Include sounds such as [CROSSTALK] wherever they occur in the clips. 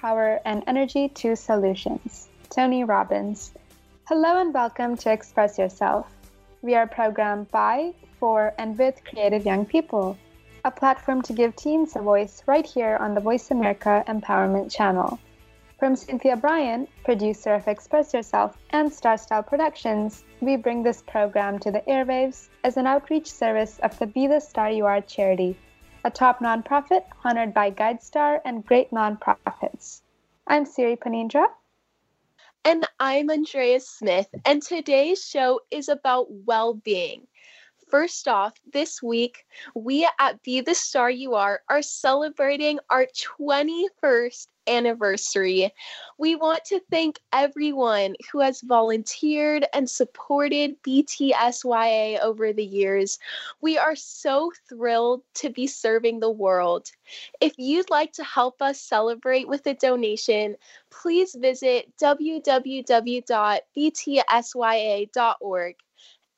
power and energy to solutions. Tony Robbins. Hello and welcome to Express Yourself. We are programmed by, for, and with creative young people, a platform to give teens a voice right here on the Voice America Empowerment Channel. From Cynthia Bryan, producer of Express Yourself and Star Style Productions, we bring this program to the airwaves as an outreach service of the Be the Star You Are charity a top nonprofit honored by GuideStar and great nonprofits. I'm Siri Phaneendra. And I'm Andrea Smith, and today's show is about well being. First off, this week, we at Be the Star You Are are celebrating our 21st anniversary. We want to thank everyone who has volunteered and supported BTSYA over the years. We are so thrilled to be serving the world. If you'd like to help us celebrate with a donation, please visit www.btsya.org.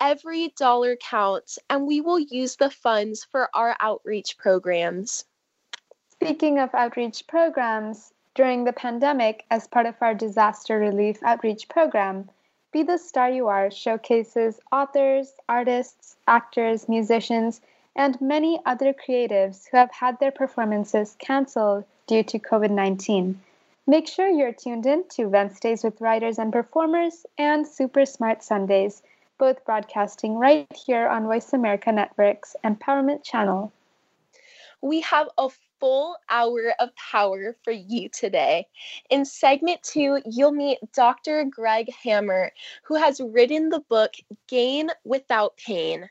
Every dollar counts, and we will use the funds for our outreach programs. Speaking of outreach programs, during the pandemic, as part of our disaster relief outreach program, Be the Star You Are showcases authors, artists, actors, musicians, and many other creatives who have had their performances canceled due to COVID 19. Make sure you're tuned in to Wednesdays with Writers and Performers and Super Smart Sundays both broadcasting right here on Voice America Network's Empowerment Channel. We have a full hour of power for you today. In segment two, you'll meet Dr. Greg Hammer, who has written the book Gain Without Pain.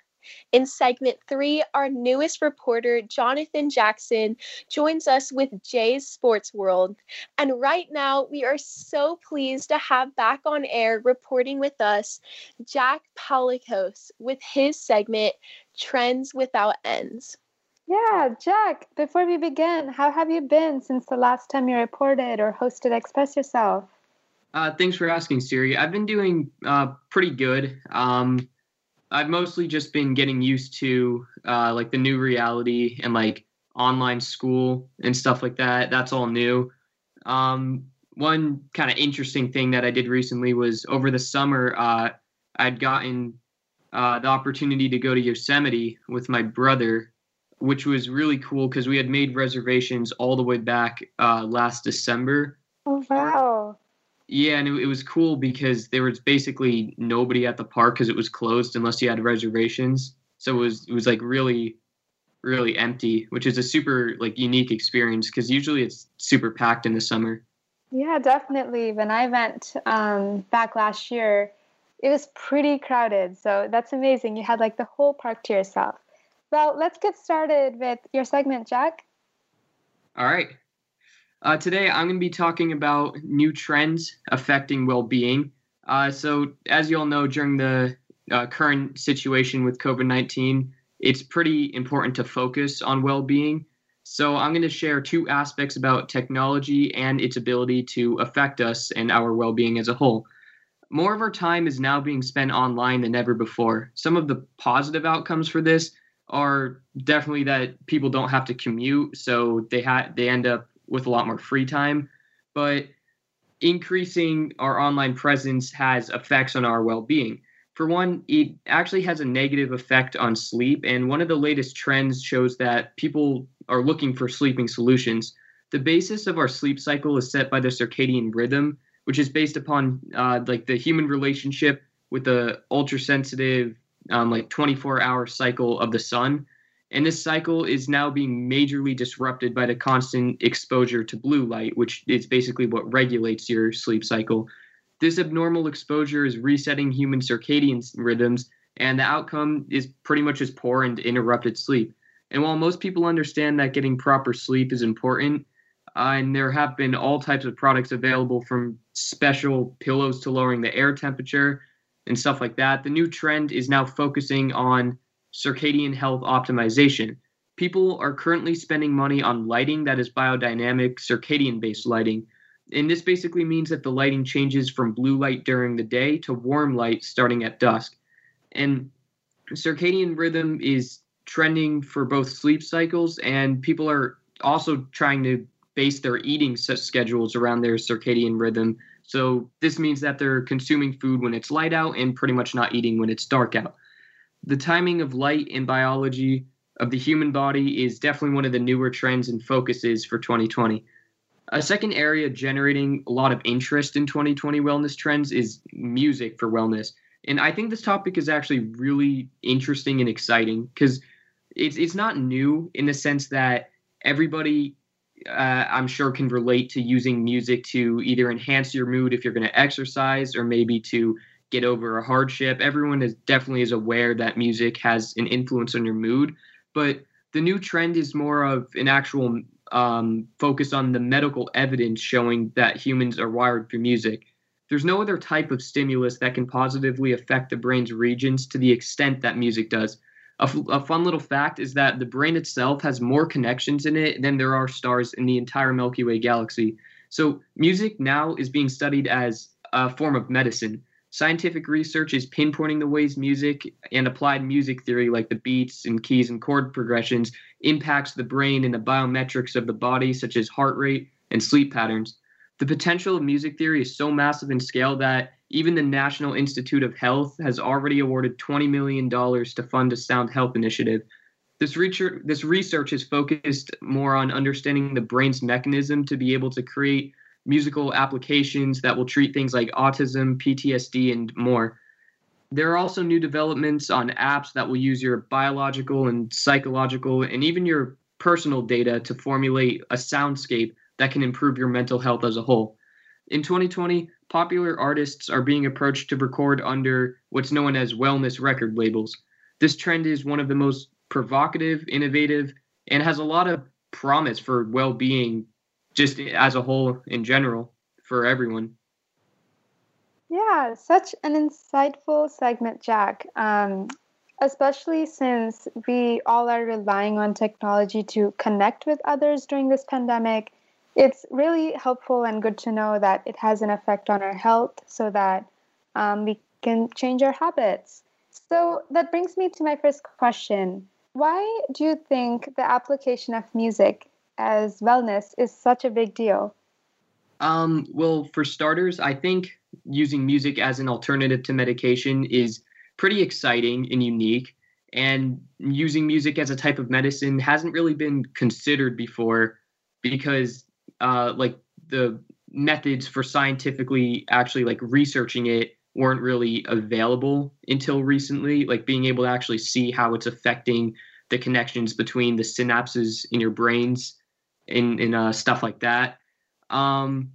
In segment three, our newest reporter, Jonathan Jackson, joins us with Jay's Sports World. And right now, we are so pleased to have back on air reporting with us Jack Pawlakos with his segment, Trends Without Ends. Yeah, Jack, before we begin, how have you been since the last time you reported or hosted Express Yourself? Uh, thanks for asking, Siri. I've been doing uh, pretty good. Um, I've mostly just been getting used to uh, like the new reality and like online school and stuff like that. That's all new. Um, one kind of interesting thing that I did recently was over the summer, uh, I'd gotten uh, the opportunity to go to Yosemite with my brother, which was really cool because we had made reservations all the way back uh, last December. Oh, wow. Yeah, and it, it, was cool because there was basically nobody at the park because it was closed unless you had reservations. So it was it was like really, really empty, which is a super like unique experience because usually it's super packed in the summer. Yeah, definitely. When I went um, back last year, it was pretty crowded. So that's amazing. You had like the whole park to yourself. Well, let's get started with your segment, Jack. All right. Uh, today, I'm going to be talking about new trends affecting well being. Uh, so, as you all know, during the uh, current situation with COVID 19, it's pretty important to focus on well being. So, I'm going to share two aspects about technology and its ability to affect us and our well being as a whole. More of our time is now being spent online than ever before. Some of the positive outcomes for this are definitely that people don't have to commute, so they ha- they end up with a lot more free time. But increasing our online presence has effects on our well being. For one, it actually has a negative effect on sleep, and one of the latest trends shows that people are looking for sleeping solutions. The basis of our sleep cycle is set by the circadian rhythm, which is based upon uh, like the human relationship with the ultra sensitive, um, like 24 hour cycle of the sun. And this cycle is now being majorly disrupted by the constant exposure to blue light, which is basically what regulates your sleep cycle. This abnormal exposure is resetting human circadian rhythms, and the outcome is pretty much as poor and interrupted sleep. And while most people understand that getting proper sleep is important, uh, and there have been all types of products available from special pillows to lowering the air temperature and stuff like that, the new trend is now focusing on circadian health optimization. People are currently spending money on lighting that is biodynamic, circadian based lighting. And this basically means that the lighting changes from blue light during the day to warm light starting at dusk. And circadian rhythm is trending for both sleep cycles, and people are also trying to base their eating schedules around their circadian rhythm. So this means that they're consuming food when it's light out and pretty much not eating when it's dark out. The timing of light in biology of the human body is definitely one of the newer trends and focuses for 2020. A second area generating a lot of interest in 2020 wellness trends is music for wellness. And I think this topic is actually really interesting and exciting because it's it's not new in the sense that everybody uh, I'm sure can relate to using music to either enhance your mood if you're going to exercise or maybe to get over a hardship. Everyone is definitely is aware that music has an influence on your mood, but the new trend is more of an actual um, focus on the medical evidence showing that humans are wired for music. There's no other type of stimulus that can positively affect the brain's regions to the extent that music does. A, f- a fun little fact is that the brain itself has more connections in it than there are stars in the entire Milky Way galaxy. So, music now is being studied as a form of medicine. Scientific research is pinpointing the ways music and applied music theory, like the beats and keys and chord progressions, impacts the brain and the biometrics of the body, such as heart rate and sleep patterns. The potential of music theory is so massive in scale that even the National Institute of Health has already awarded $20 million to fund a sound health initiative. This research, this research is focused more on understanding the brain's mechanism to be able to create musical applications that will treat things like autism, PTSD, and more. There are also new developments on apps that will use your biological and psychological and even your personal data to formulate a soundscape that can improve your mental health as a whole. In 2020, popular artists are being approached to record under what's known as wellness record labels. This trend is one of the most provocative, innovative, and has a lot of promise for well being just as a whole in general for everyone. Yeah, such an insightful segment, Jack. Um, especially since we all are relying on technology to connect with others during this pandemic. It's really helpful and good to know that it has an effect on our health so that um, we can change our habits. So that brings me to my first question. Why do you think the application of music as wellness is such a big deal? Um, well, for starters, I think using music as an alternative to medication is pretty exciting and unique. And using music as a type of medicine hasn't really been considered before because, uh, like, the methods for scientifically actually like researching it weren't really available until recently. Like, being able to actually see how it's affecting the connections between the synapses in your brains and, and uh, stuff like that. Um,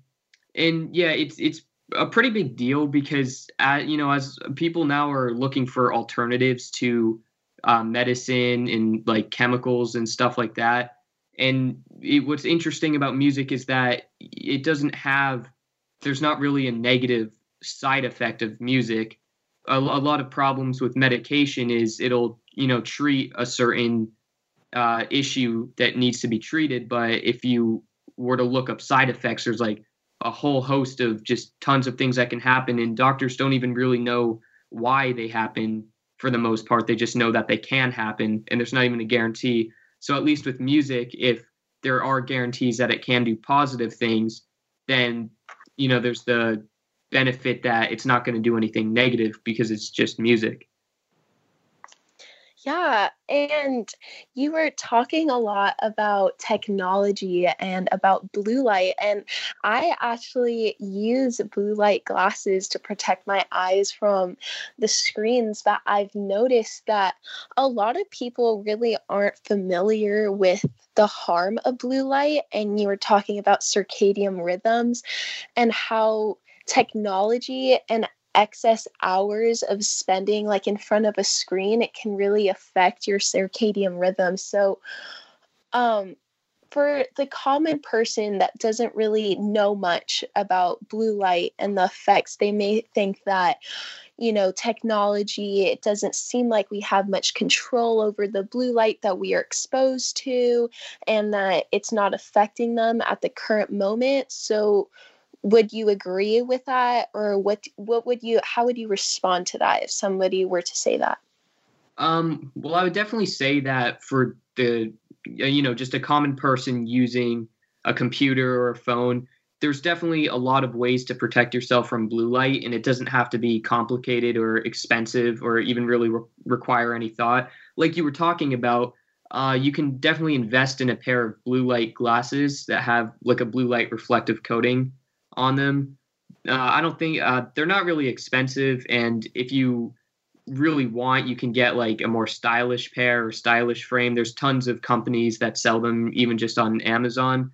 and yeah, it's it's a pretty big deal because uh, you know as people now are looking for alternatives to uh, medicine and like chemicals and stuff like that. And it, what's interesting about music is that it doesn't have there's not really a negative side effect of music. A, a lot of problems with medication is it'll you know treat a certain uh, issue that needs to be treated. But if you were to look up side effects, there's like a whole host of just tons of things that can happen, and doctors don't even really know why they happen for the most part. They just know that they can happen, and there's not even a guarantee. So at least with music, if there are guarantees that it can do positive things, then you know there's the benefit that it's not going to do anything negative because it's just music. Yeah, and you were talking a lot about technology and about blue light. And I actually use blue light glasses to protect my eyes from the screens. But I've noticed that a lot of people really aren't familiar with the harm of blue light. And you were talking about circadian rhythms and how technology and excess hours of spending like in front of a screen it can really affect your circadian rhythm. So um for the common person that doesn't really know much about blue light and the effects they may think that you know technology it doesn't seem like we have much control over the blue light that we are exposed to and that it's not affecting them at the current moment. So would you agree with that? Or what what would you how would you respond to that if somebody were to say that? Um, well i would definitely say that for the you know just a common person using a computer or a phone there's definitely a lot of ways to protect yourself from blue light and it doesn't have to be complicated or expensive or even really re- require any thought. Like you were talking about uh, you can definitely invest in a pair of blue light glasses that have like a blue light reflective coating on them. Uh, I don't think uh, they're not really expensive, and if you really want, you can get like a more stylish pair or stylish frame. There's tons of companies that sell them, even just on Amazon.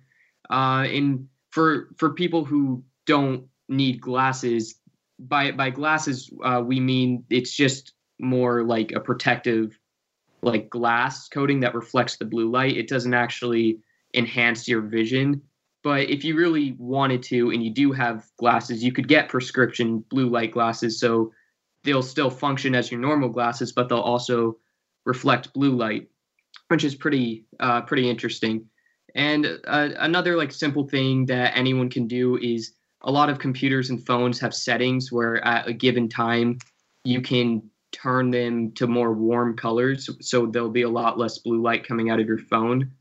Uh, and for for people who don't need glasses, by by glasses uh, we mean it's just more like a protective like glass coating that reflects the blue light. It doesn't actually enhance your vision. But if you really wanted to and you do have glasses, you could get prescription blue light glasses. So they'll still function as your normal glasses, but they'll also reflect blue light, which is pretty uh, pretty interesting. And uh, another like simple thing that anyone can do is a lot of computers and phones have settings where at a given time you can turn them to more warm colors, so there'll be a lot less blue light coming out of your phone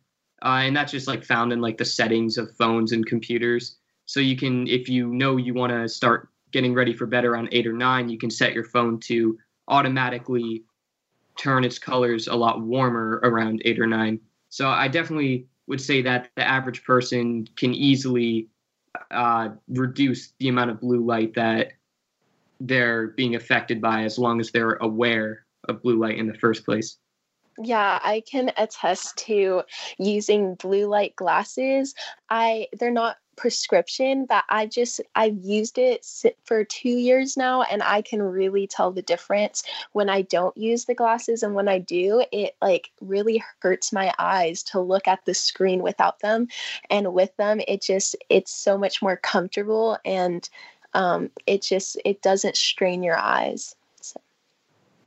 uh, and that's just like found in like the settings of phones and computers. So you can, if you know you want to start getting ready for bed around eight or nine, you can set your phone to automatically turn its colors a lot warmer around eight or nine. So I definitely would say that the average person can easily uh, reduce the amount of blue light that they're being affected by as long as they're aware of blue light in the first place. Yeah, I can attest to using blue light glasses. I they're not prescription, but I just I've used it for 2 years now and I can really tell the difference when I don't use the glasses and when I do, it like really hurts my eyes to look at the screen without them and with them it just it's so much more comfortable and um it just it doesn't strain your eyes.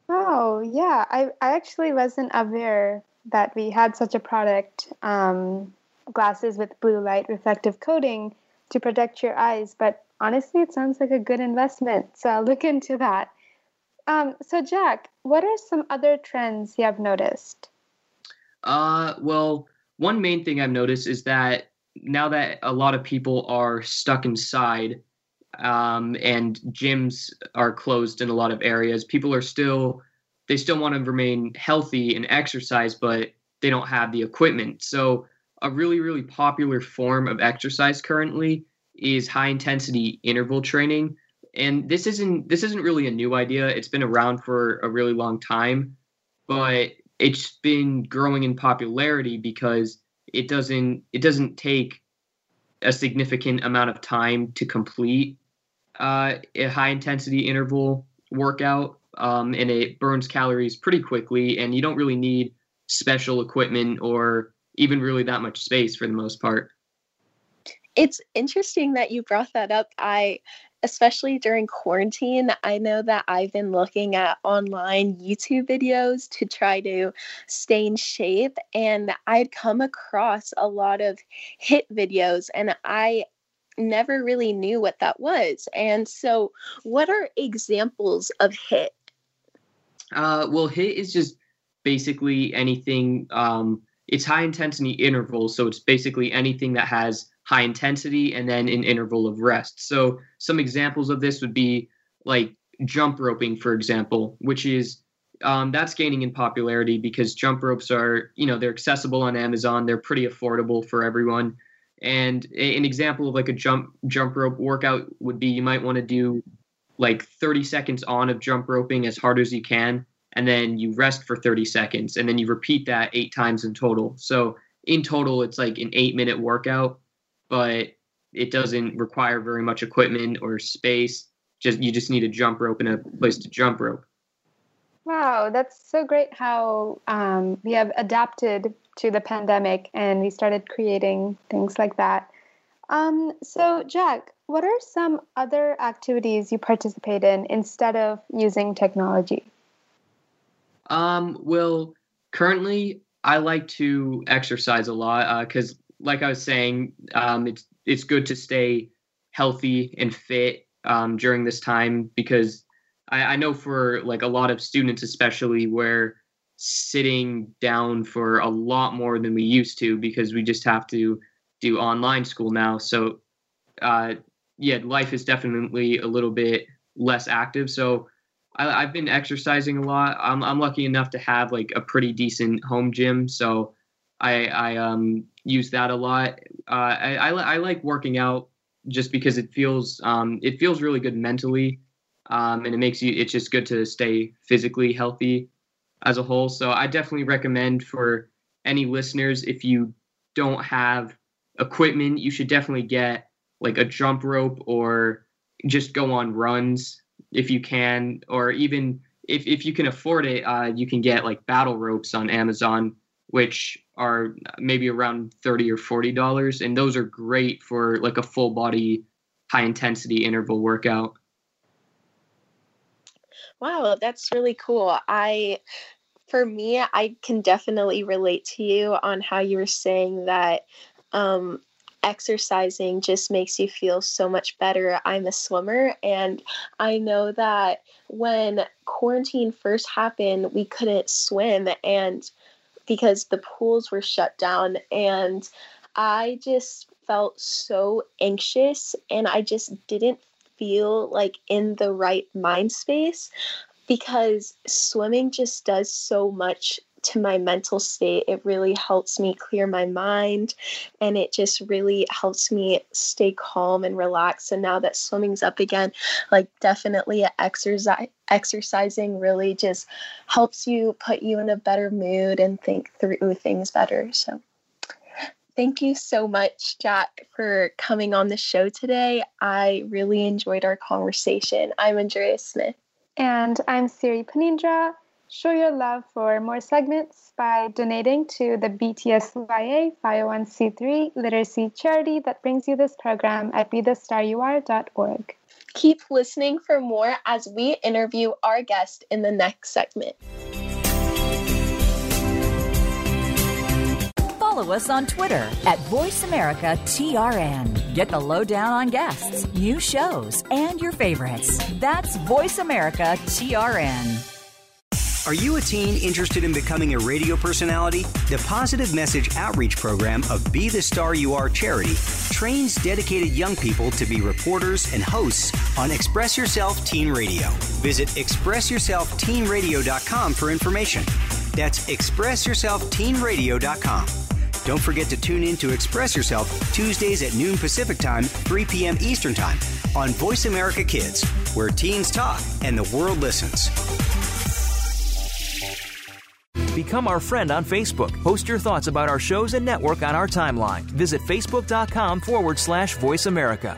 Oh, yeah. I, I actually wasn't aware that we had such a product, um, glasses with blue light reflective coating to protect your eyes. But honestly, it sounds like a good investment. So I'll look into that. Um, so, Jack, what are some other trends you have noticed? Uh, well, one main thing I've noticed is that now that a lot of people are stuck inside, um, and gyms are closed in a lot of areas. People are still they still want to remain healthy and exercise, but they don't have the equipment. So a really really popular form of exercise currently is high intensity interval training. And this isn't this isn't really a new idea. It's been around for a really long time, but it's been growing in popularity because it doesn't it doesn't take a significant amount of time to complete uh, a high intensity interval workout, um, and it burns calories pretty quickly, and you don't really need special equipment or even really that much space for the most part. It's interesting that you brought that up. I, especially during quarantine, I know that I've been looking at online YouTube videos to try to stay in shape, and I'd come across a lot of HIIT videos, and I never really knew what that was. And so, what are examples of HIIT? Uh, well, HIIT is just basically anything. Um, it's high intensity intervals, so it's basically anything that has high intensity and then an interval of rest. So some examples of this would be like jump roping, for example, which is um, that's gaining in popularity because jump ropes are, you know, they're accessible on Amazon. They're pretty affordable for everyone. And an example of like a jump jump rope workout would be you might want to do like 30 seconds on of jump roping as hard as you can, and then you rest for 30 seconds, and then you repeat that eight times in total. So in total, it's like an eight minute workout, but it doesn't require very much equipment or space. Just you just need a jump rope and a place to jump rope. Wow, that's so great how um, we have adapted to the pandemic and we started creating things like that. Um, so, Jack, what are some other activities you participate in instead of using technology? Um, well, currently I like to exercise a lot because, uh, like I was saying, um, it's it's good to stay healthy and fit um, during this time because I, I know for like a lot of students, especially where sitting down for a lot more than we used to because we just have to do online school now. So, uh, yeah, life is definitely a little bit less active. So, I, have been exercising a lot. I'm, I'm lucky enough to have like a pretty decent home gym. So, I, I um, use that a lot. Uh, I, I, I like working out just because it feels um, it feels really good mentally um, and it makes you it's just good to stay physically healthy as a whole so i definitely recommend for any listeners if you don't have equipment you should definitely get like a jump rope or just go on runs if you can or even if, if you can afford it uh, you can get like battle ropes on amazon which are maybe around 30 or 40 dollars and those are great for like a full body high intensity interval workout Wow, that's really cool. I for me, I can definitely relate to you on how you were saying that um, exercising just makes you feel so much better. I'm a swimmer, and I know that when quarantine first happened, we couldn't swim, and because the pools were shut down, and I just felt so anxious, and I just didn't feel like in the right mind space because swimming just does so much to my mental state. It really helps me clear my mind and it just really helps me stay calm and relaxed. And now that swimming's up again, like definitely exercise exercising really just helps you put you in a better mood and think through things better. So Thank you so much, Jack, for coming on the show today. I really enjoyed our conversation. I'm Andrea Smith. And I'm Siri Phaneendra. Show your love for more segments by donating to the BTSYA 501c3 literacy charity that brings you this program at BeTheStarYouAre.org. Keep listening for more as we interview our guest in the next segment. Follow us on Twitter at VoiceAmericaTRN. Get the lowdown on guests, new shows, and your favorites. That's VoiceAmericaTRN. Are you a teen interested in becoming a radio personality? The Positive Message Outreach Program of Be the Star You Are charity trains dedicated young people to be reporters and hosts on Express Yourself Teen Radio. Visit ExpressYourselfTeenRadio.com for information. That's ExpressYourselfTeenRadio.com. Don't forget to tune in to Express Yourself Tuesdays at noon Pacific Time, 3 p.m. Eastern Time on Voice America Kids, where teens talk and the world listens. Become our friend on Facebook. Post your thoughts about our shows and network on our timeline. Visit facebook.com forward slash voice America.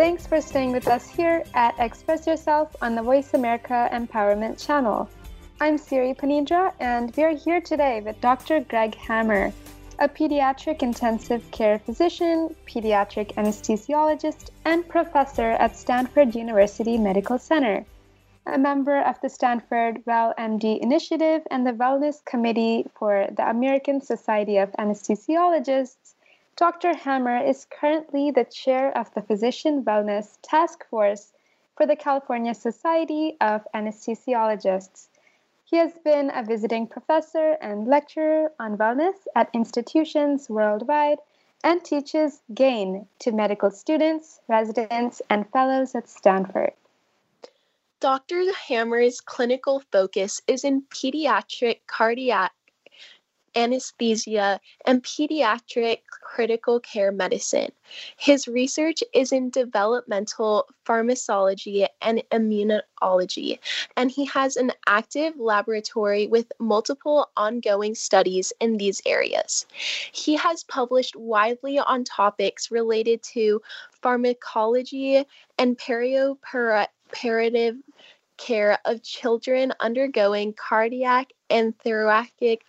Thanks for staying with us here at Express Yourself on the Voice America Empowerment Channel. I'm Siri Phaneendra, and we are here today with Dr. Greg Hammer, a pediatric intensive care physician, pediatric anesthesiologist, and professor at Stanford University Medical Center. A member of the Stanford Well MD Initiative and the Wellness Committee for the American Society of Anesthesiologists, Dr. Hammer is currently the chair of the Physician Wellness Task Force for the California Society of Anesthesiologists. He has been a visiting professor and lecturer on wellness at institutions worldwide and teaches GAIN to medical students, residents, and fellows at Stanford. Dr. Hammer's clinical focus is in pediatric cardiac anesthesia, and pediatric critical care medicine. His research is in developmental pharmacology and immunology, and he has an active laboratory with multiple ongoing studies in these areas. He has published widely on topics related to pharmacology and perioperative care of children undergoing cardiac and thoracic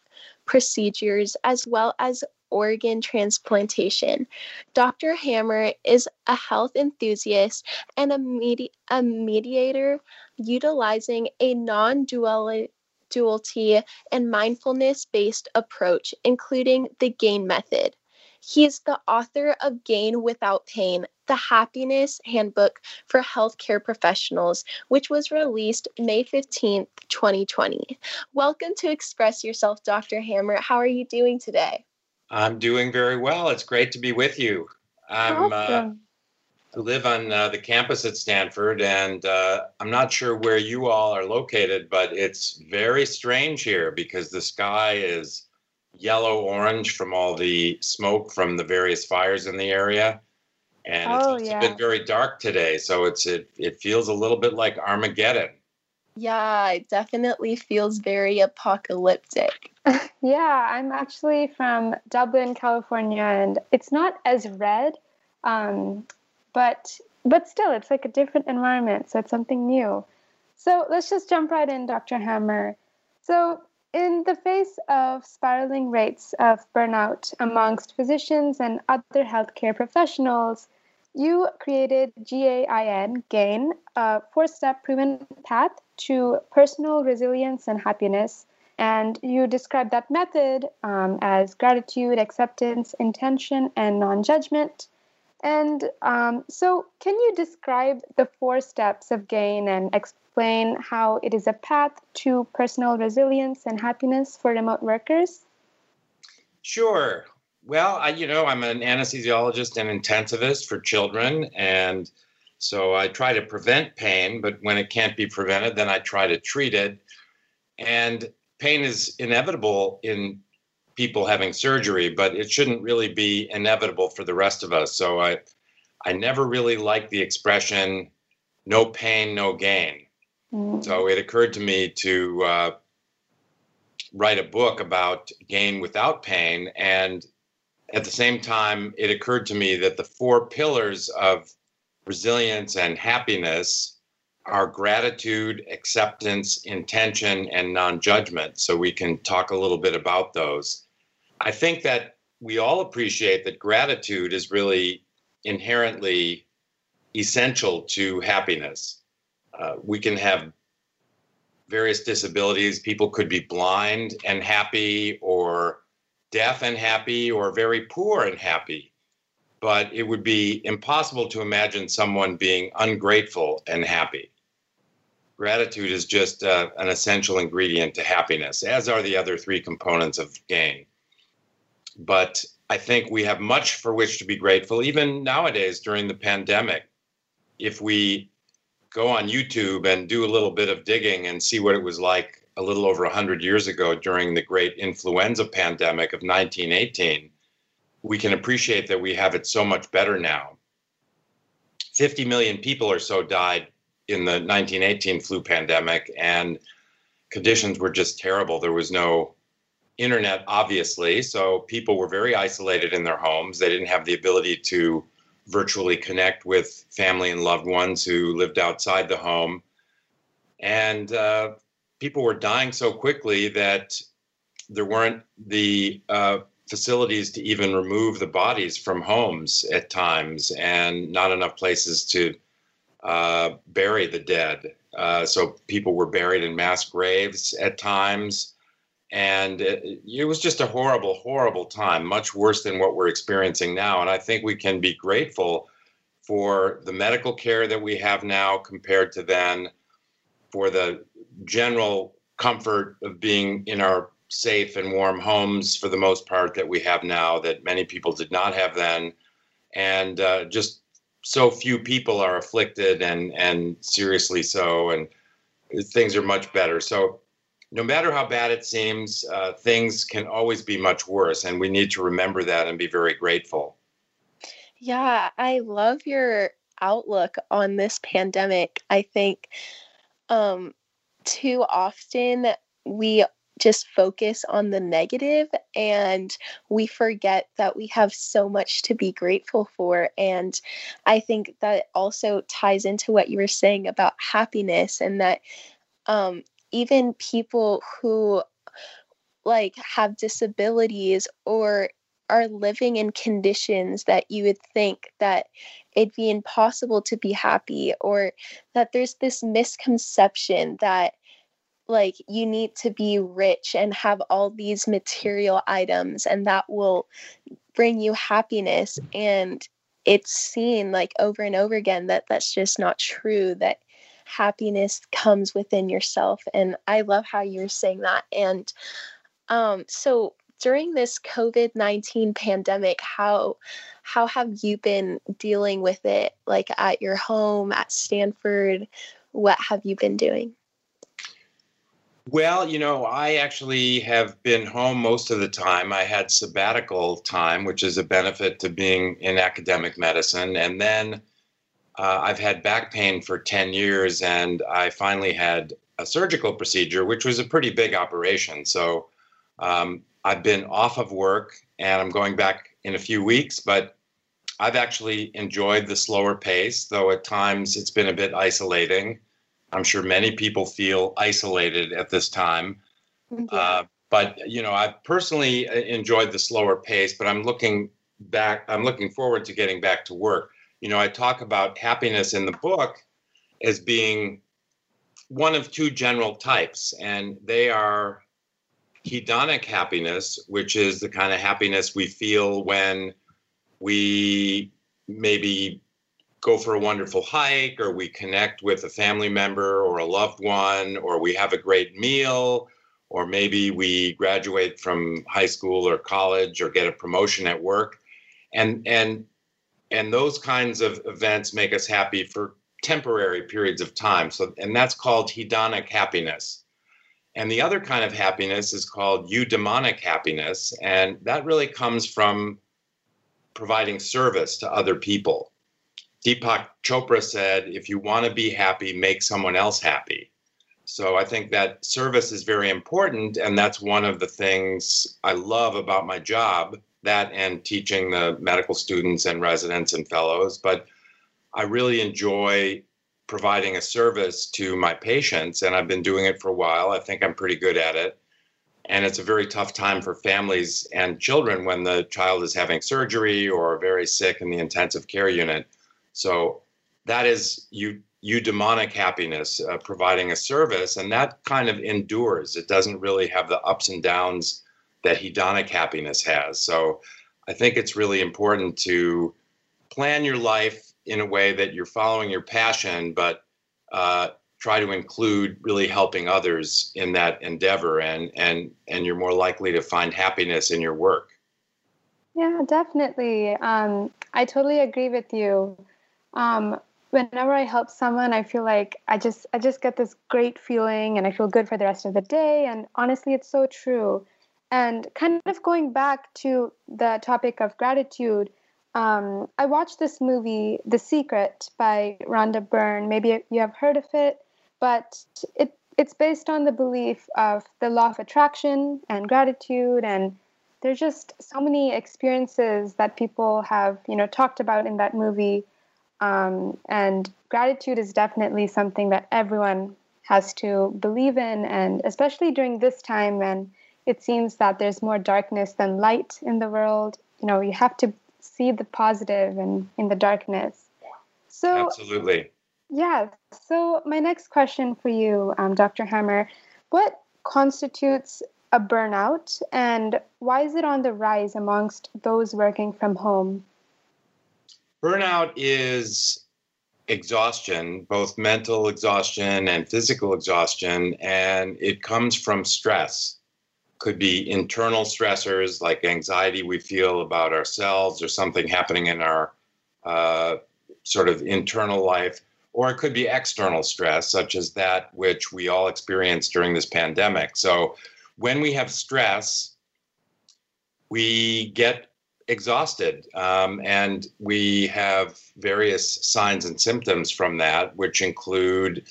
procedures as well as organ transplantation. Dr. Hammer is a health enthusiast and a, medi- a mediator utilizing a non duality and mindfulness based approach, including the GAIN method. He is the author of Gain Without Pain, the Happiness Handbook for Healthcare Professionals, which was released May 15th, 2020. Welcome to Express Yourself, Dr. Hammer. How are you doing today? I'm doing very well. It's great to be with you. I'm uh, awesome. uh, I live on uh, the campus at Stanford, and uh, I'm not sure where you all are located, but it's very strange here because the sky is yellow orange from all the smoke from the various fires in the area. And it's oh, also yeah. been very dark today, so it's it, it feels a little bit like Armageddon. Yeah, it definitely feels very apocalyptic. [LAUGHS] yeah, I'm actually from Dublin, California, and it's not as red, um, but but still, it's like a different environment, so it's something new. So let's just jump right in, Dr. Hammer. So in the face of spiraling rates of burnout amongst physicians and other healthcare professionals, you created GAIN, GAIN, a four step proven path to personal resilience and happiness. And you describe that method um, as gratitude, acceptance, intention, and non judgment. And um, so, can you describe the four steps of GAIN and explain how it is a path to personal resilience and happiness for remote workers? Sure. Well, I, you know, I'm an anesthesiologist and intensivist for children, and so I try to prevent pain. But when it can't be prevented, then I try to treat it. And pain is inevitable in people having surgery, but it shouldn't really be inevitable for the rest of us. So I, I never really liked the expression "no pain, no gain." Mm. So it occurred to me to uh, write a book about gain without pain. And at the same time, it occurred to me that the four pillars of resilience and happiness are gratitude, acceptance, intention, and non judgment. So we can talk a little bit about those. I think that we all appreciate that gratitude is really inherently essential to happiness. Uh, we can have various disabilities. People could be blind and happy, or deaf and happy, or very poor and happy. But it would be impossible to imagine someone being ungrateful and happy. Gratitude is just uh, an essential ingredient to happiness, as are the other three components of gain. But I think we have much for which to be grateful, even nowadays during the pandemic. If we go on YouTube and do a little bit of digging and see what it was like a little over 100 years ago during the great influenza pandemic of 1918, we can appreciate that we have it so much better now. 50 million people or so died in the 1918 flu pandemic, and conditions were just terrible. There was no internet, obviously, so people were very isolated in their homes. They didn't have the ability to virtually connect with family and loved ones who lived outside the home. And uh, people were dying so quickly that there weren't the uh, facilities to even remove the bodies from homes at times, and not enough places to uh, bury the dead. Uh, so people were buried in mass graves at times. And it, it, was just a horrible, horrible time, much worse than what we're experiencing now. And I think we can be grateful for the medical care that we have now compared to then, for the general comfort of being in our safe and warm homes for the most part that we have now that many people did not have then. And uh, just so few people are afflicted and and seriously so and things are much better so no matter how bad it seems uh, things can always be much worse and we need to remember that and be very grateful yeah i love your outlook on this pandemic i think um too often we just focus on the negative and we forget that we have so much to be grateful for. And I think that also ties into what you were saying about happiness and that um, even people who like have disabilities or are living in conditions that you would think that it'd be impossible to be happy or that there's this misconception that like you need to be rich and have all these material items and that will bring you happiness. And it's seen like over and over again that that's just not true that happiness comes within yourself and i love how you're saying that and um so during this covid-19 pandemic how how have you been dealing with it like at your home at stanford what have you been doing well, you know, I actually have been home most of the time. I had sabbatical time, which is a benefit to being in academic medicine. And then uh, I've had back pain for 10 years, and I finally had a surgical procedure, which was a pretty big operation. So um, I've been off of work and I'm going back in a few weeks, but I've actually enjoyed the slower pace, though at times it's been a bit isolating. I'm sure many people feel isolated at this time. Yeah. Uh, but you know, I personally uh, enjoyed the slower pace. But I'm looking back. I'm looking forward to getting back to work. You know, I talk about happiness in the book as being one of two general types, and they are hedonic happiness, which is the kind of happiness we feel when we maybe go for a wonderful hike or we connect with a family member or a loved one or we have a great meal or maybe we graduate from high school or college or get a promotion at work. And and and those kinds of events make us happy for temporary periods of time so and that's called hedonic happiness and the other kind of happiness is called eudaimonic happiness and that really comes from providing service to other people Deepak Chopra said, if you want to be happy, make someone else happy. So I think that service is very important. And that's one of the things I love about my job that and teaching the medical students and residents and fellows. But I really enjoy providing a service to my patients. And I've been doing it for a while. I think I'm pretty good at it. And it's a very tough time for families and children when the child is having surgery or very sick in the intensive care unit. So that is you eudaimonic happiness, uh, providing a service, and that kind of endures. It doesn't really have the ups and downs that hedonic happiness has. So I think it's really important to plan your life in a way that you're following your passion, but uh, try to include really helping others in that endeavor, and and and you're more likely to find happiness in your work. Yeah, definitely. Um, I totally agree with you um, whenever I help someone, I feel like I just I just get this great feeling, and I feel good for the rest of the day. And honestly, it's so true. And kind of going back to the topic of gratitude, um, I watched this movie, The Secret, by Rhonda Byrne. Maybe you have heard of it, but it it's based on the belief of the law of attraction and gratitude. And there's just so many experiences that people have you know talked about in that movie. Um, and gratitude is definitely something that everyone has to believe in, and especially during this time when it seems that there's more darkness than light in the world. You know, you have to see the positive and in the darkness. So absolutely. Yeah. So my next question for you, um, Dr. Hammer, what constitutes a burnout, and why is it on the rise amongst those working from home? Burnout is exhaustion, both mental exhaustion and physical exhaustion, and it comes from stress. Could be internal stressors like anxiety we feel about ourselves or something happening in our uh, sort of internal life, or it could be external stress, such as that which we all experienced during this pandemic. So, when we have stress, we get exhausted. Um, and we have various signs and symptoms from that, which include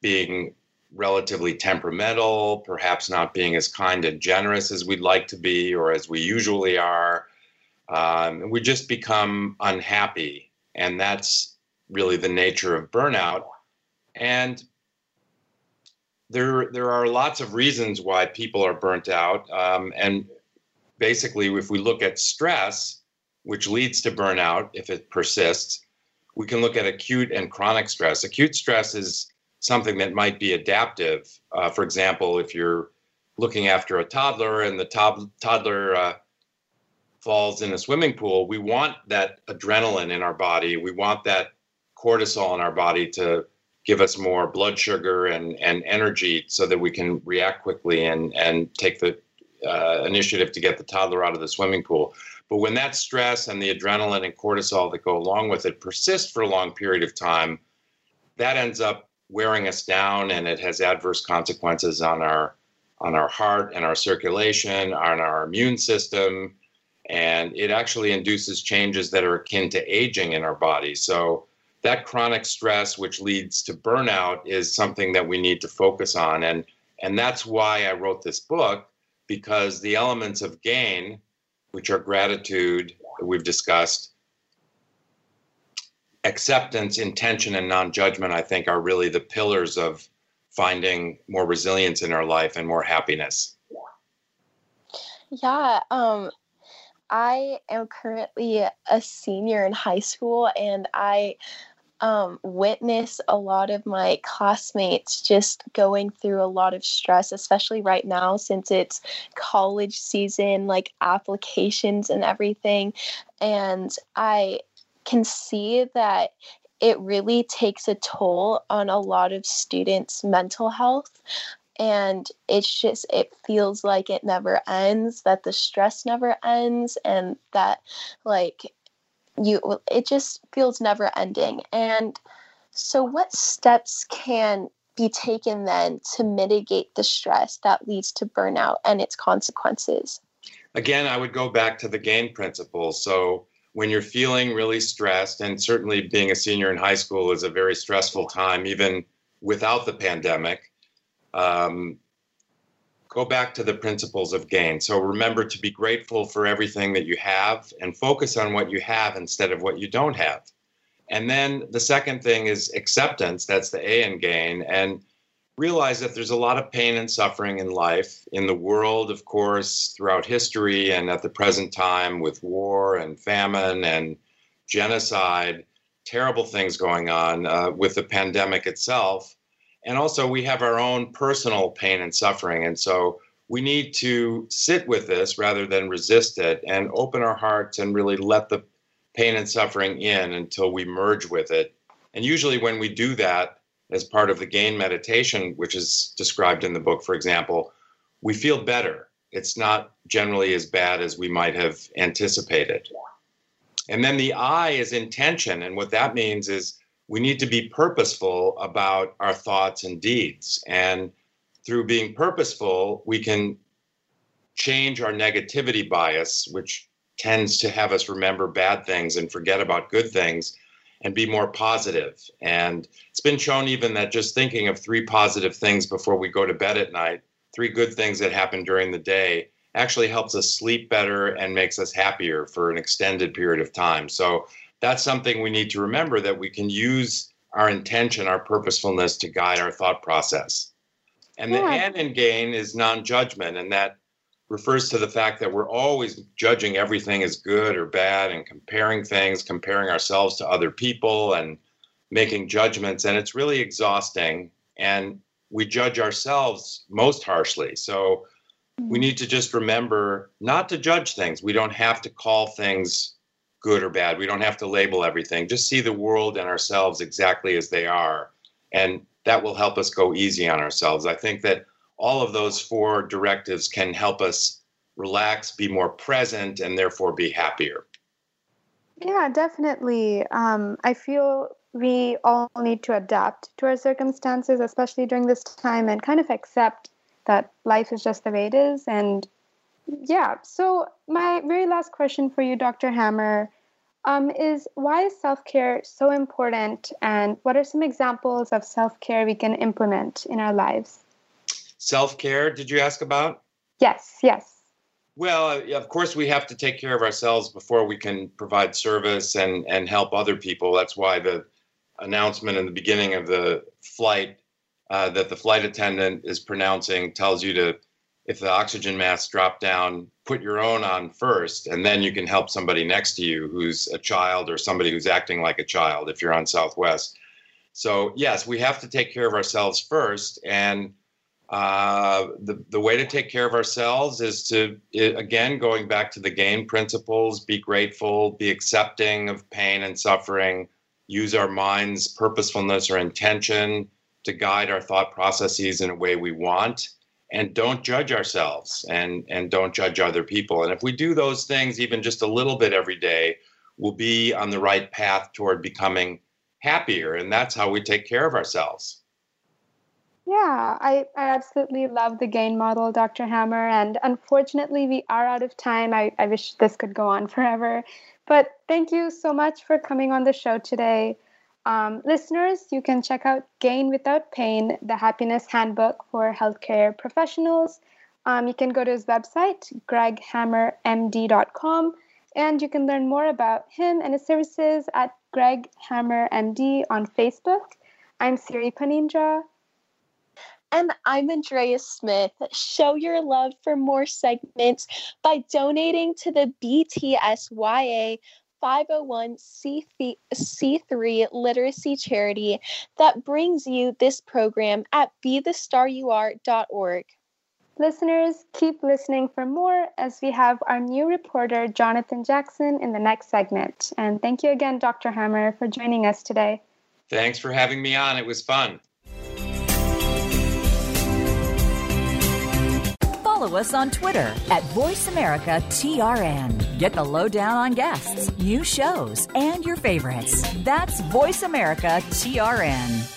being relatively temperamental, perhaps not being as kind and generous as we'd like to be or as we usually are. Um, we just become unhappy. And that's really the nature of burnout. And there, there are lots of reasons why people are burnt out. Um, and basically, if we look at stress, which leads to burnout if it persists, we can look at acute and chronic stress. Acute stress is something that might be adaptive. Uh, for example, if you're looking after a toddler and the to- toddler uh, falls in a swimming pool, we want that adrenaline in our body. We want that cortisol in our body to give us more blood sugar and, and energy so that we can react quickly and, and take the uh, initiative to get the toddler out of the swimming pool. But when that stress and the adrenaline and cortisol that go along with it persist for a long period of time, that ends up wearing us down and it has adverse consequences on our on our heart and our circulation, on our immune system, and it actually induces changes that are akin to aging in our body. So that chronic stress which leads to burnout is something that we need to focus on and and that's why I wrote this book because the elements of gain, which are gratitude, we've discussed, acceptance, intention, and non judgment, I think, are really the pillars of finding more resilience in our life and more happiness. Yeah. Um, I am currently a senior in high school and I um, witness a lot of my classmates just going through a lot of stress, especially right now since it's college season, like applications and everything. And I can see that it really takes a toll on a lot of students' mental health. And it's just it feels like it never ends that the stress never ends and that like you it just feels never ending. And so what steps can be taken then to mitigate the stress that leads to burnout and its consequences? Again i would go back to the gain principle. So when you're feeling really stressed and certainly being a senior in high school is a very stressful time even without the pandemic um, go back to the principles of gain. So remember to be grateful for everything that you have and focus on what you have instead of what you don't have. And then the second thing is acceptance. That's the A in gain. And realize that there's a lot of pain and suffering in life, in the world, of course, throughout history and at the present time with war and famine and genocide, terrible things going on uh, with the pandemic itself. And also we have our own personal pain and suffering. And so we need to sit with this rather than resist it and open our hearts and really let the pain and suffering in until we merge with it. And usually when we do that as part of the gain meditation which is described in the book for example we feel better it's not generally as bad as we might have anticipated and then the i is intention and what that means is we need to be purposeful about our thoughts and deeds. And through being purposeful, we can change our negativity bias, which tends to have us remember bad things and forget about good things, and be more positive. And it's been shown even that just thinking of three positive things before we go to bed at night, three good things that happen during the day, actually helps us sleep better and makes us happier for an extended period of time. So that's something we need to remember that we can use our intention, our purposefulness to guide our thought process. And yeah. the end in gain is non judgment, and that refers to the fact that we're always judging everything as good or bad and comparing things, comparing ourselves to other people and making judgments. And it's really exhausting. And we judge ourselves most harshly. So we mm-hmm. need to just remember not to judge things. We don't have to call things good or bad. We don't have to label everything. Just see the world and ourselves exactly as they are. And that will help us go easy on ourselves. I think that all of those four directives can help us relax, be more present, and therefore be happier. Yeah, definitely. Um, I feel we all need to adapt to our circumstances, especially during this time, and kind of accept that life is just the way it is. And yeah, so my very last question for you, Dr. Hammer, um, is why is self care so important, and what are some examples of self care we can implement in our lives? Self care, did you ask about? Yes, yes. Well, of course, we have to take care of ourselves before we can provide service and, and help other people. That's why the announcement in the beginning of the flight uh, that the flight attendant is pronouncing tells you to, if the oxygen masks drop down, put your own on first, and then you can help somebody next to you who's a child or somebody who's acting like a child if you're on Southwest. So, yes, we have to take care of ourselves first. And uh, the, the way to take care of ourselves is to, again, going back to the gain principles, be grateful, be accepting of pain and suffering, use our mind's purposefulness or intention to guide our thought processes in a way we want and don't judge ourselves and and don't judge other people. And if we do those things even just a little bit every day we'll be on the right path toward becoming happier and that's how we take care of ourselves yeah i, I absolutely love the gain model dr hammer and unfortunately we are out of time I, I wish this could go on [LAUGHS] forever but thank you so much for coming on the show today um, listeners, you can check out Gain Without Pain, the happiness handbook for healthcare professionals. Um, you can go to his website, greghammermd.com, and you can learn more about him and his services at Greg Hammer MD on Facebook. I'm Siri Phaneendra. And I'm Andrea Smith. Show your love for more segments by donating to the BTSYA 501c3 literacy charity that brings you this program at bethestaryouare.org. Listeners, keep listening for more as we have our new reporter, Jonathan Jackson, in the next segment. And thank you again, Dr. Hammer, for joining us today. Thanks for having me on. It was fun. Follow us on Twitter at VoiceAmericaTRN. Get the lowdown on guests, new shows, and your favorites. That's VoiceAmericaTRN.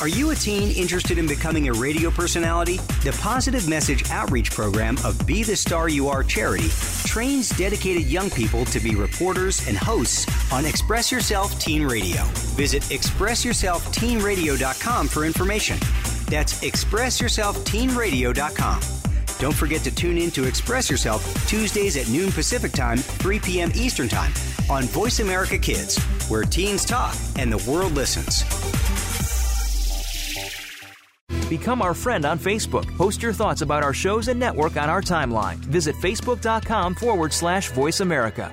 Are you a teen interested in becoming a radio personality? The Positive Message Outreach Program of Be the Star You Are charity trains dedicated young people to be reporters and hosts on Express Yourself Teen Radio. Visit ExpressYourselfTeenRadio.com for information. That's ExpressYourselfTeenRadio.com. Don't forget to tune in to Express Yourself Tuesdays at noon Pacific Time, 3 p.m. Eastern Time on Voice America Kids, where teens talk and the world listens. Become our friend on Facebook. Post your thoughts about our shows and network on our timeline. Visit facebook.com forward slash voice America.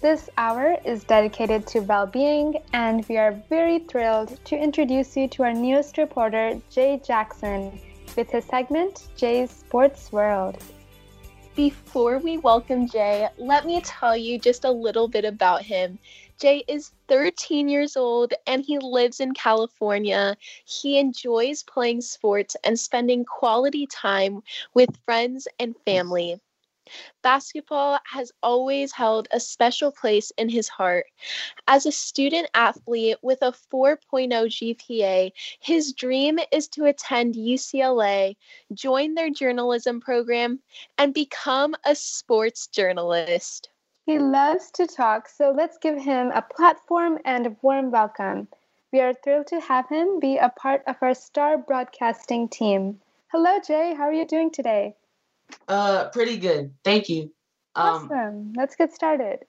This hour is dedicated to well being, and we are very thrilled to introduce you to our newest reporter, Jay Jackson, with his segment, Jay's Sports World. Before we welcome Jay, let me tell you just a little bit about him. Jay is 13 years old and he lives in California. He enjoys playing sports and spending quality time with friends and family. Basketball has always held a special place in his heart. As a student athlete with a 4.0 GPA, his dream is to attend UCLA, join their journalism program, and become a sports journalist. He loves to talk, so let's give him a platform and a warm welcome. We are thrilled to have him be a part of our star broadcasting team. Hello, Jay. How are you doing today? Uh, pretty good. Thank you. Um, awesome. Let's get started.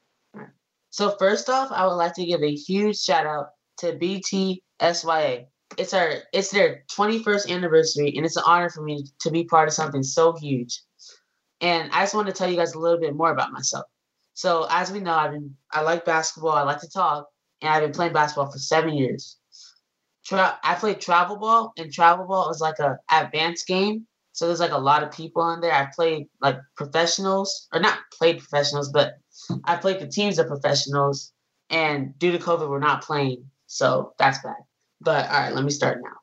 So first off, I would like to give a huge shout out to BTSYA. It's our it's their 21st anniversary, and it's an honor for me to be part of something so huge. And I just want to tell you guys a little bit more about myself. So as we know, I've been I like basketball. I like to talk, and I've been playing basketball for seven years. Tra- I played travel ball, and travel ball is like a advanced game so there's like a lot of people in there. I played like professionals, or not played professionals, but I played the teams of professionals. And due to COVID, we're not playing. So that's bad. But all right, let me start now.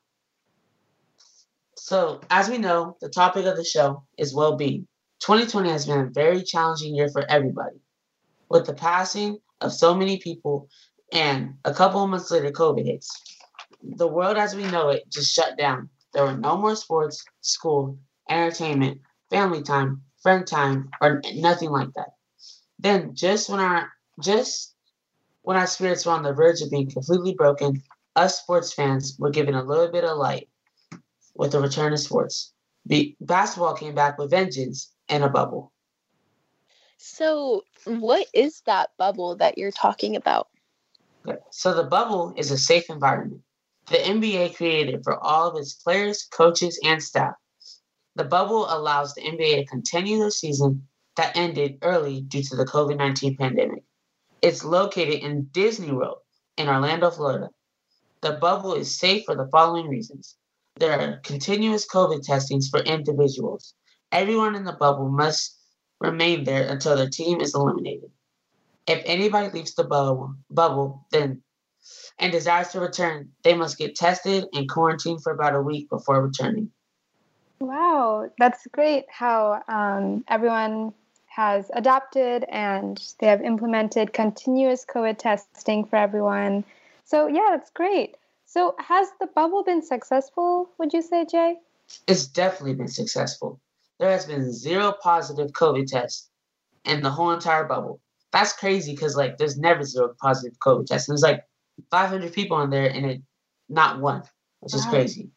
So, as we know, the topic of the show is well being. 2020 has been a very challenging year for everybody. With the passing of so many people and a couple of months later, COVID hits. The world as we know it just shut down there were no more sports, school, entertainment, family time, friend time, or nothing like that. Then, just when our just when our spirits were on the verge of being completely broken, us sports fans were given a little bit of light with the return of sports. The basketball came back with vengeance and a bubble. So, what is that bubble that you're talking about? So, the bubble is a safe environment the NBA created for all of its players, coaches, and staff. The bubble allows the NBA to continue the season that ended early due to the COVID 19 pandemic. It's located in Disney World in Orlando, Florida. The bubble is safe for the following reasons there are continuous COVID testings for individuals. Everyone in the bubble must remain there until their team is eliminated. If anybody leaves the bubble, bubble then and desires to return, they must get tested and quarantined for about a week before returning. Wow, that's great how um, everyone has adopted and they have implemented continuous COVID testing for everyone. So, yeah, that's great. So, has the bubble been successful, would you say, Jay? It's definitely been successful. There has been zero positive COVID tests in the whole entire bubble. That's crazy because, like, there's never zero positive COVID tests. There's like 500 people in there and it not one, which wow. is crazy.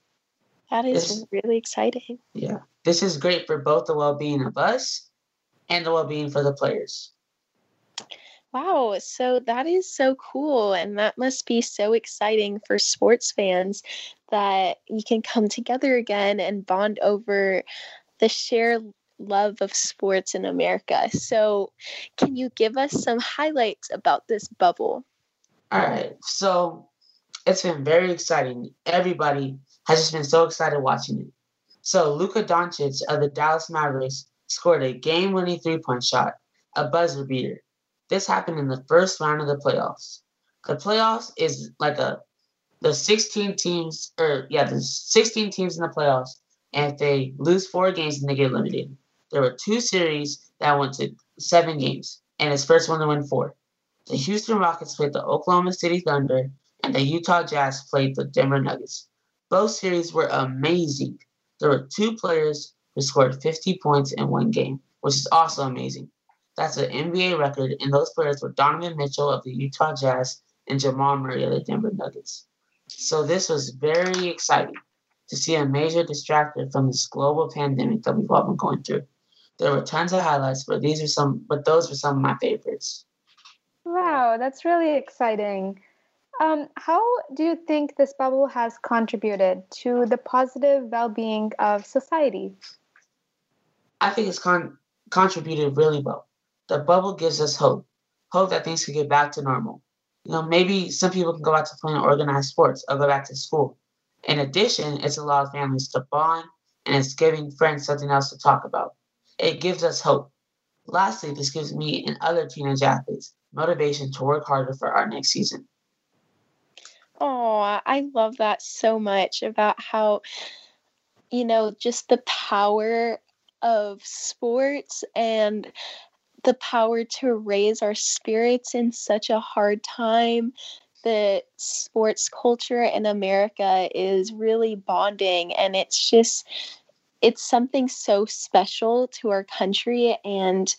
That is this, really exciting. Yeah. This is great for both the well being of us and the well being for the players. Wow, so that is so cool. And that must be so exciting for sports fans that you can come together again and bond over the shared love of sports in America. So, can you give us some highlights about this bubble? All right. So it's been very exciting. Everybody has just been so excited watching it. So Luka Doncic of the Dallas Mavericks scored a game-winning three-point shot, a buzzer beater. This happened in the first round of the playoffs. The playoffs is like a the 16 teams or yeah, the 16 teams in the playoffs, and if they lose four games, then they get eliminated. There were two series that went to seven games, and his first one to win four. The Houston Rockets played the Oklahoma City Thunder, and the Utah Jazz played the Denver Nuggets. Both series were amazing. There were two players who scored 50 points in one game, which is also amazing. That's an NBA record, and those players were Donovan Mitchell of the Utah Jazz and Jamal Murray of the Denver Nuggets. So this was very exciting to see a major distractor from this global pandemic that we've all been going through. There were tons of highlights, but these are some but those were some of my favorites. Wow, that's really exciting. Um, how do you think this bubble has contributed to the positive well being of society? I think it's con- contributed really well. The bubble gives us hope hope that things can get back to normal. You know, maybe some people can go back to playing organized sports or go back to school. In addition, it's allowed families to bond and it's giving friends something else to talk about. It gives us hope. Lastly, this gives me and other teenage athletes motivation to work harder for our next season. Oh, I love that so much about how, you know, just the power of sports and the power to raise our spirits in such a hard time. The sports culture in America is really bonding, and it's just, it's something so special to our country. And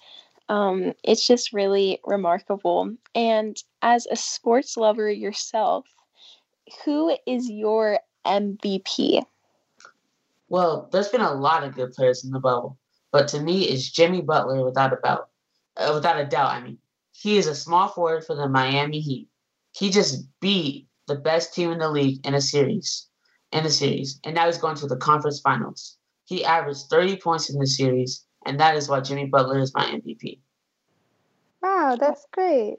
um, it's just really remarkable. And as a sports lover yourself, who is your MVP? Well, there's been a lot of good players in the bubble, but to me, it's Jimmy Butler without a doubt. Uh, without a doubt, I mean, he is a small forward for the Miami Heat. He just beat the best team in the league in a series, in the series, and now he's going to the conference finals. He averaged 30 points in the series, and that is why Jimmy Butler is my MVP. Wow, that's great.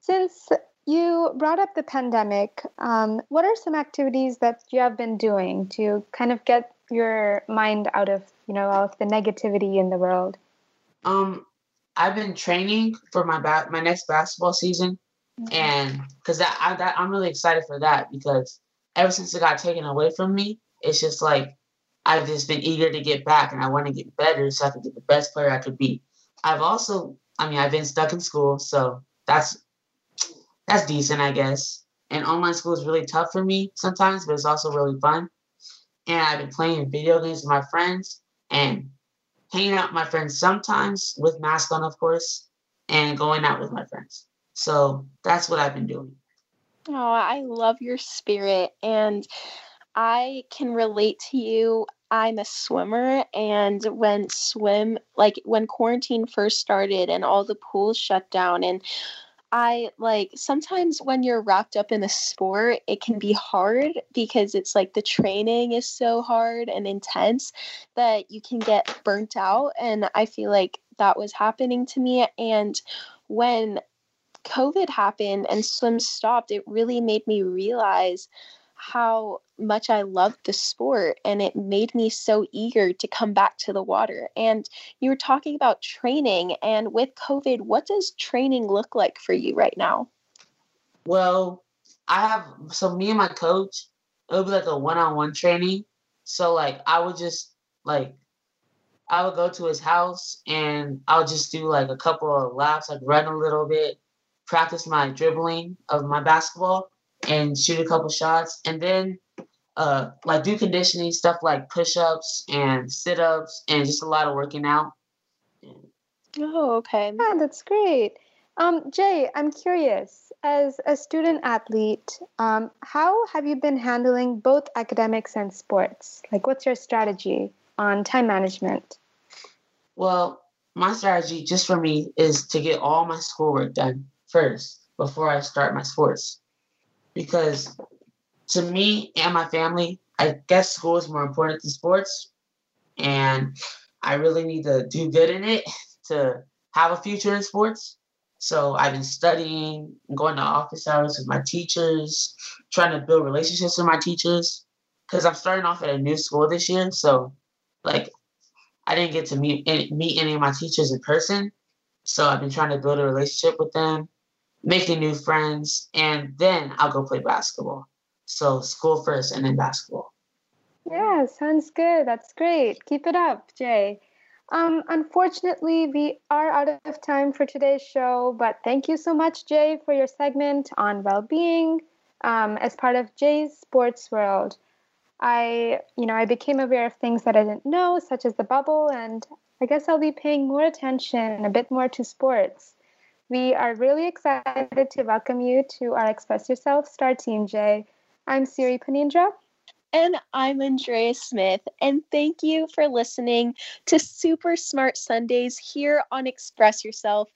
Since you brought up the pandemic, um, what are some activities that you have been doing to kind of get your mind out of you know all of the negativity in the world? Um, I've been training for my ba- my next basketball season, mm-hmm. and because that, I, that I'm really excited for that because ever since it got taken away from me, it's just like I've just been eager to get back, and I want to get better so I can get the best player I could be. I've also, I mean, I've been stuck in school, so that's that's decent, I guess. And online school is really tough for me sometimes, but it's also really fun. And I've been playing video games with my friends and hanging out with my friends sometimes with mask on, of course, and going out with my friends. So that's what I've been doing. Oh, I love your spirit. And I can relate to you. I'm a swimmer, and when swim, like when quarantine first started and all the pools shut down, and I like sometimes when you're wrapped up in a sport, it can be hard because it's like the training is so hard and intense that you can get burnt out. And I feel like that was happening to me. And when COVID happened and swim stopped, it really made me realize how much I loved the sport and it made me so eager to come back to the water. And you were talking about training and with COVID, what does training look like for you right now? Well, I have so me and my coach, it would be like a one-on-one training. So like I would just like I would go to his house and I'll just do like a couple of laps, like run a little bit, practice my dribbling of my basketball and shoot a couple shots, and then uh, like do conditioning stuff like push-ups and sit-ups, and just a lot of working out. Oh, okay. Yeah, that's great. Um, Jay, I'm curious. As a student athlete, um, how have you been handling both academics and sports? Like, what's your strategy on time management? Well, my strategy just for me is to get all my schoolwork done first before I start my sports because to me and my family, I guess school is more important than sports. And I really need to do good in it [LAUGHS] to have a future in sports. So I've been studying, going to office hours with my teachers, trying to build relationships with my teachers. Because I'm starting off at a new school this year. So, like, I didn't get to meet meet any of my teachers in person. So I've been trying to build a relationship with them making new friends, and then I'll go play basketball. So school first and then basketball. Yeah, sounds good. That's great. Keep it up, Jay. Um, unfortunately, we are out of time for today's show, but thank you so much, Jay, for your segment on well-being um, as part of Jay's Sports World. I, you know, I became aware of things that I didn't know, such as the bubble, and I guess I'll be paying more attention, a bit more to sports. We are really excited to welcome you to our Express Yourself Star Team Jay. I'm Siri Phaneendra. And I'm Andrea Smith. And thank you for listening to Super Smart Sundays here on Express Yourself.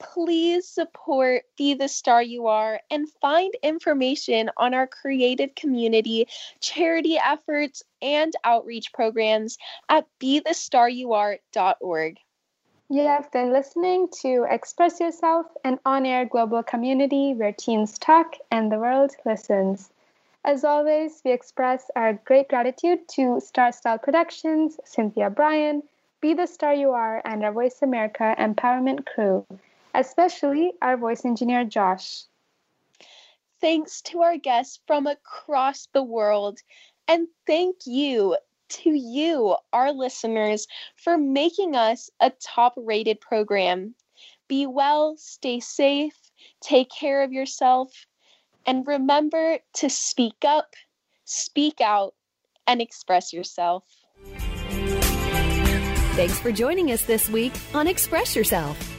Please support Be the Star You Are and find information on our creative community, charity efforts, and outreach programs at BeTheStarYouAre.org. You have been listening to Express Yourself, an on air global community where teens talk and the world listens. As always, we express our great gratitude to Star Style Productions, Cynthia Bryan, Be the Star You Are, and our Voice America Empowerment crew, especially our voice engineer, Josh. Thanks to our guests from across the world. And thank you to you, our listeners, for making us a top rated program. Be well, stay safe, take care of yourself, and remember to speak up, speak out, and express yourself. Thanks for joining us this week on Express Yourself,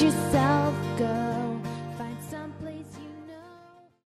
you yourself